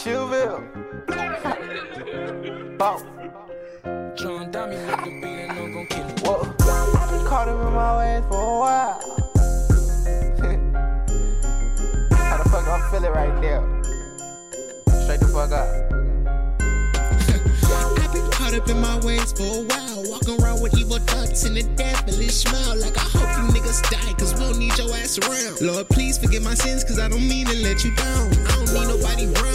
Chillville. Bow. John Dummy with the beat and I'm gon' kill it. Whoa. I've been caught up in my ways for a while. How the fuck I'm feeling right now? Straight the fuck up. I've been caught up in my ways for a while. Walking around with evil thoughts and a devilish smile. Like I hope you niggas die, cause we don't need your ass around. Lord, please forgive my sins, cause I don't mean to let you down. I don't need nobody around.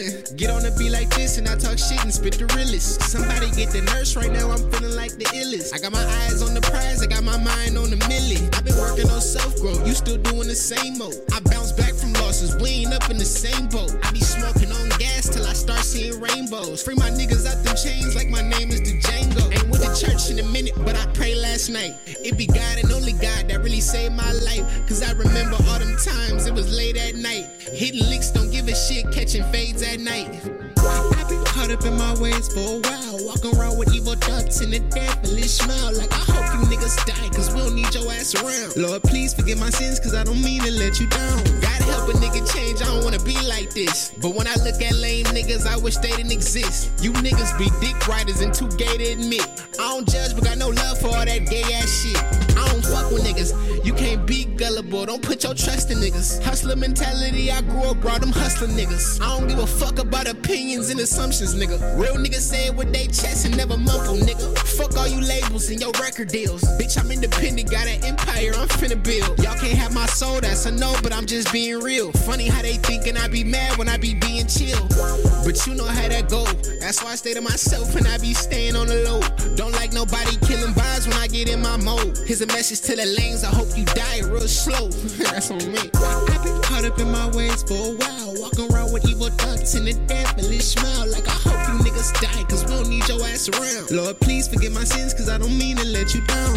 Get on the beat like this and I talk shit and spit the realest. Somebody get the nurse right now, I'm feeling like the illest. I got my eyes on the prize, I got my mind on the millie. I've been working on self growth, you still doing the same mode. I bounce back from losses, we ain't up in the same boat. I be smoking on gas till I start seeing rainbows. Free my niggas out them chains like my name is the Django. Ain't with the church in a minute, but I pray last night. It be God and only God saved my life. Cause I remember all them times it was late at night. Hitting licks, don't give a shit, catching fades at night. I've been caught up in my ways for a while. Walking around with evil thoughts and a devilish smile. Like I hope you niggas die, cause we don't need your ass around. Lord, please forgive my sins, cause I don't mean to let you down. Gotta help a nigga change, I don't wanna be like this. But when I look at lame niggas, I wish they didn't exist. You niggas be dick riders and too gay to admit. I don't judge, but got no love for all that gay ass shit. With niggas. You can't be gullible, don't put your trust in niggas. Hustler mentality, I grew up, brought them hustling niggas. I don't give a fuck about opinions and assumptions, nigga. Real niggas say it with they chest and never mumble, nigga. Fuck all you labels and your record deals. Bitch, I'm independent, got an empire, I'm finna build. Y'all can't have my soul, that's a no, but I'm just being real. Funny how they thinking I be mad when I be being chill. But you know how that go. That's why I stay to myself and I be staying on the low. Don't like nobody killing vibes when I get in my mode. Here's a message to the lanes, I hope you die real slow. That's on me. I've been caught up in my ways for a while. Walking around with evil thoughts and a devilish smile. Like I hope you niggas die, cause we don't need your ass around. Lord, please forgive my sins, cause I don't mean to let you down.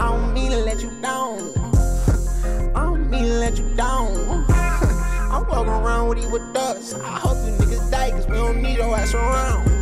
I don't mean to let you down. I don't mean to let you down. I'm walking around with evil thoughts. I hope you niggas die, cause we don't need your ass around.